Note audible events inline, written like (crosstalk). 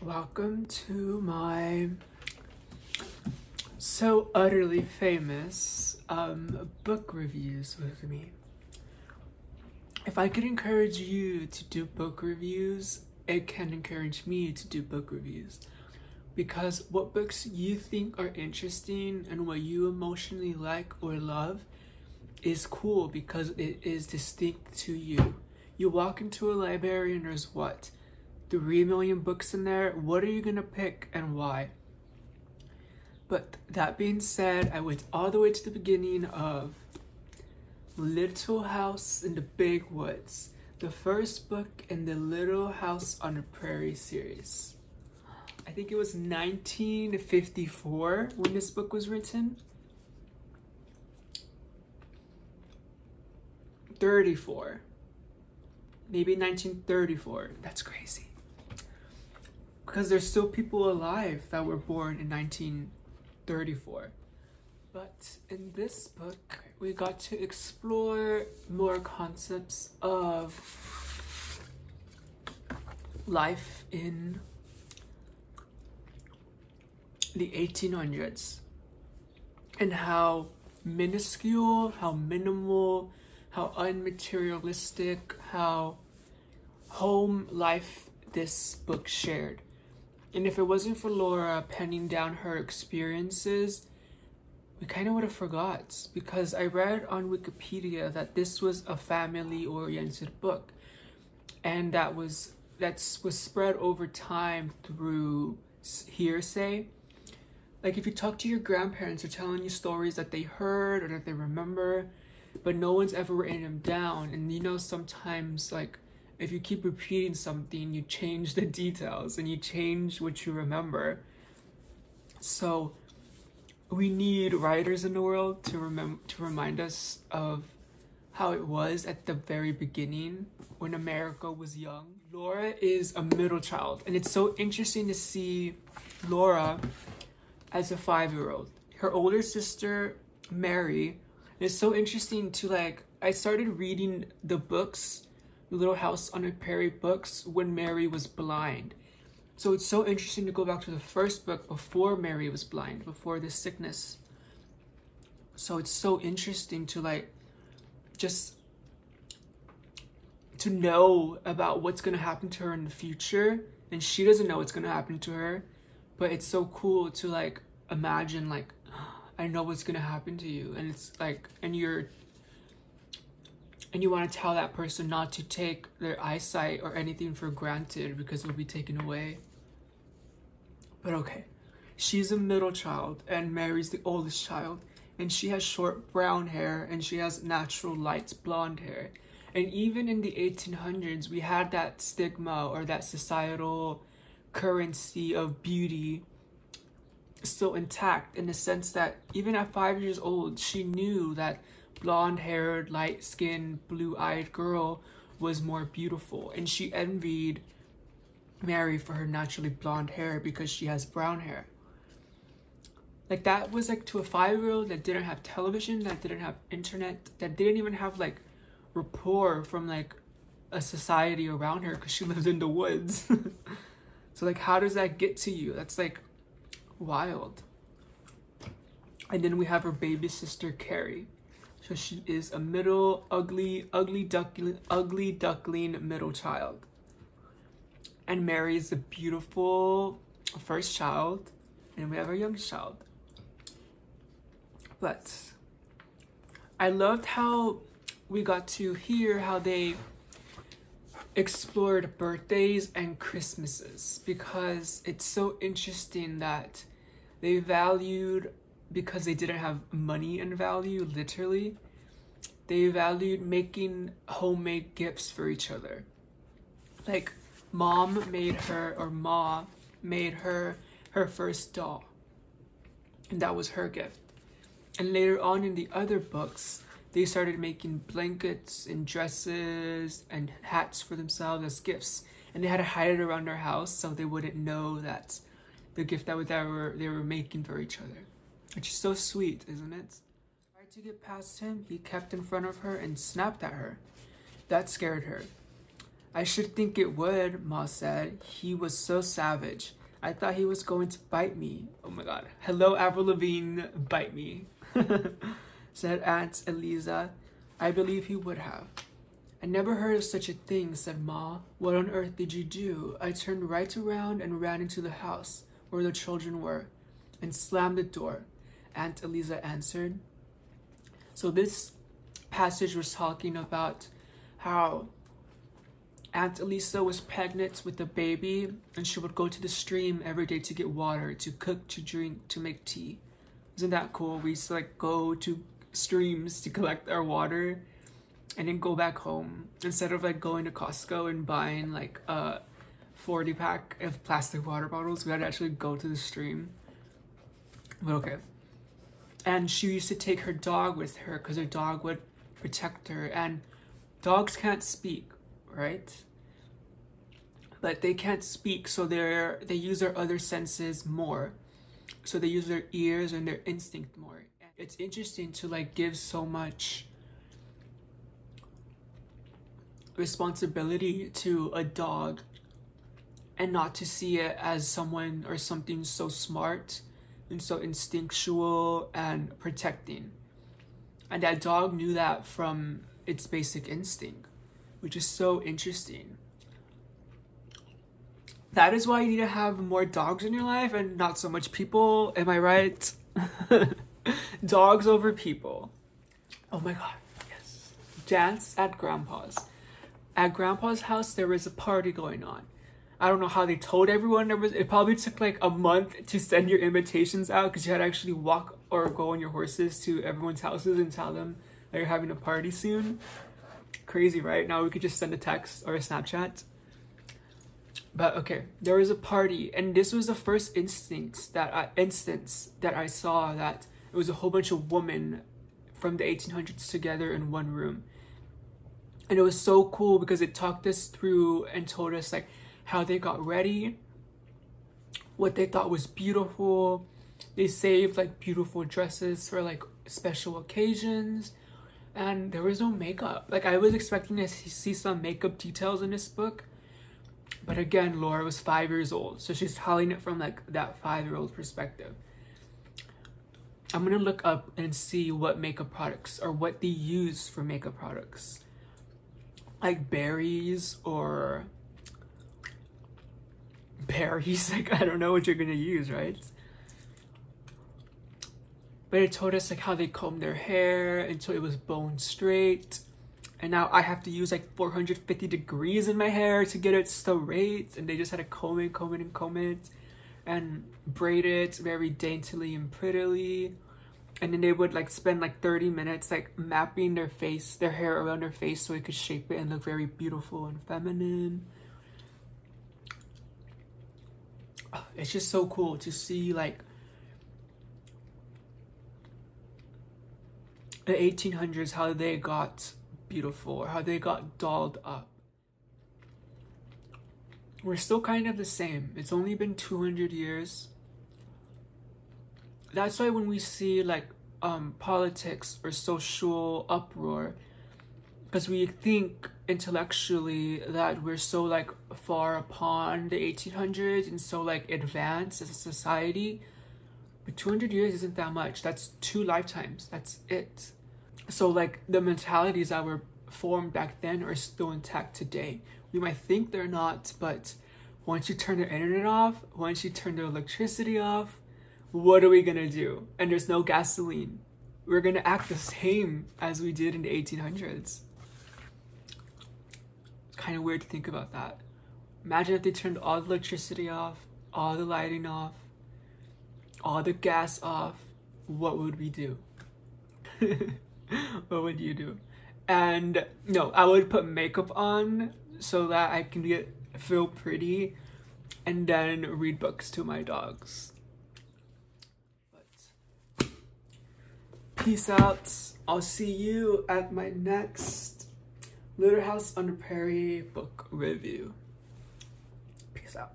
Welcome to my so utterly famous um, book reviews with me. If I could encourage you to do book reviews, it can encourage me to do book reviews. Because what books you think are interesting and what you emotionally like or love is cool because it is distinct to you. You walk into a library and there's what? Three million books in there. What are you gonna pick and why? But that being said, I went all the way to the beginning of Little House in the Big Woods, the first book in the Little House on the Prairie series. I think it was 1954 when this book was written. 34. Maybe 1934. That's crazy. Because there's still people alive that were born in 1934. But in this book, we got to explore more concepts of life in the 1800s and how minuscule, how minimal, how unmaterialistic, how home life this book shared. And if it wasn't for Laura penning down her experiences, we kind of would have forgot because I read on Wikipedia that this was a family oriented book and that was that was spread over time through hearsay like if you talk to your grandparents they're telling you stories that they heard or that they remember but no one's ever written them down and you know sometimes like if you keep repeating something you change the details and you change what you remember so we need writers in the world to remember to remind us of how it was at the very beginning when America was young. Laura is a middle child, and it's so interesting to see Laura as a five-year-old. Her older sister Mary. It's so interesting to like. I started reading the books, The Little House on the Prairie books, when Mary was blind. So it's so interesting to go back to the first book before Mary was blind, before this sickness. So it's so interesting to like just to know about what's going to happen to her in the future and she doesn't know what's going to happen to her but it's so cool to like imagine like i know what's to happen to you and it's like and you're and you want to tell that person not to take their eyesight or anything for granted because it'll be taken away. But okay she's a middle child and mary's the oldest child and she has short brown hair and she has natural light blonde hair. And even in the 1800s we had that stigma or that societal currency of beauty still intact in the sense that even at five years old she knew that blonde haired light skinned blue eyed girl was more beautiful and she envied mary for her naturally blonde hair because she has brown hair like that was like to a five year old that didn't have television, that didn't have internet, that didn't even have like rapport from like a society around her because she (laughs) lived in the woods. (laughs) so like how does that get to you? That's like wild. And then we have her baby sister Carrie. So she is a middle ugly, ugly duckling, ugly duckling middle child. And Mary is the beautiful first child, and we have our youngest child. But I loved how we got to hear how they explored birthdays and Christmases because it's so interesting that they valued because they didn't have money and value literally they valued making homemade gifts for each other. Like mom made her or ma made her her first doll. And that was her gift. And later on in the other books they started making blankets and dresses and hats for themselves as gifts. And they had to hide it around their house so they wouldn't know that the gift that they were they were making for each other which is so sweet isn't it tried to get past him he kept in front of her and snapped at her That scared her. I should think it would, Ma said. He was so savage. I thought he was going to bite me. Oh my god. Hello, Avril Lavigne, bite me. (laughs) said Aunt Eliza. I believe he would have. I never heard of such a thing, said Ma. What on earth did you do? I turned right around and ran into the house where the children were and slammed the door. Aunt Eliza answered. So this passage was talking about how Aunt Eliza was pregnant with a baby and she would go to the stream every day to get water, to cook, to drink, to make tea. Isn't that cool? We used to like go to streams to collect our water and then go back home instead of like going to Costco and buying like a 40 pack of plastic water bottles. We had to actually go to the stream. But okay. And she used to take her dog with her because her dog would protect her. And dogs can't speak, right? But they can't speak, so they're they use their other senses more. So they use their ears and their instinct more. It's interesting to like give so much responsibility to a dog and not to see it as someone or something so smart and so instinctual and protecting. And that dog knew that from its basic instinct, which is so interesting. That is why you need to have more dogs in your life and not so much people. Am I right? (laughs) dogs over people. Oh my god, yes. Dance at grandpa's. At grandpa's house, there was a party going on. I don't know how they told everyone there was. It probably took like a month to send your invitations out because you had to actually walk or go on your horses to everyone's houses and tell them that you're having a party soon. Crazy, right? Now we could just send a text or a Snapchat. But okay, there was a party, and this was the first instance that I, instance that I saw that it was a whole bunch of women from the 1800s together in one room. And it was so cool because it talked us through and told us like how they got ready, what they thought was beautiful. They saved like beautiful dresses for like special occasions. And there was no makeup. Like I was expecting to see some makeup details in this book. But again, Laura was five years old. So she's telling it from like that five year old perspective. I'm gonna look up and see what makeup products or what they use for makeup products. Like berries or berries. Like I don't know what you're gonna use, right? But it told us like how they comb their hair until it was bone straight. And now I have to use like 450 degrees in my hair to get it straight. And they just had to comb it, comb it, and comb it. And braid it very daintily and prettily. And then they would like spend like 30 minutes like mapping their face, their hair around their face so it could shape it and look very beautiful and feminine. (sighs) It's just so cool to see like the 1800s how they got beautiful how they got dolled up. We're still kind of the same. It's only been 200 years. That's why when we see like um, politics or social uproar, because we think intellectually that we're so like far upon the 1800s and so like advanced as a society but 200 years isn't that much. That's two lifetimes. That's it. So like the mentalities that were formed back then are still intact today. We might think they're not but once you turn the internet off once you turn the electricity off what are we gonna do? And there's no gasoline. We're gonna act the same as we did in the 1800s kind of weird to think about that. Imagine if they turned all the electricity off, all the lighting off, all the gas off. What would we do? (laughs) what would you do? And no, I would put makeup on so that I can get feel pretty and then read books to my dogs. But peace out. I'll see you at my next Little House on the Prairie book review. Peace out.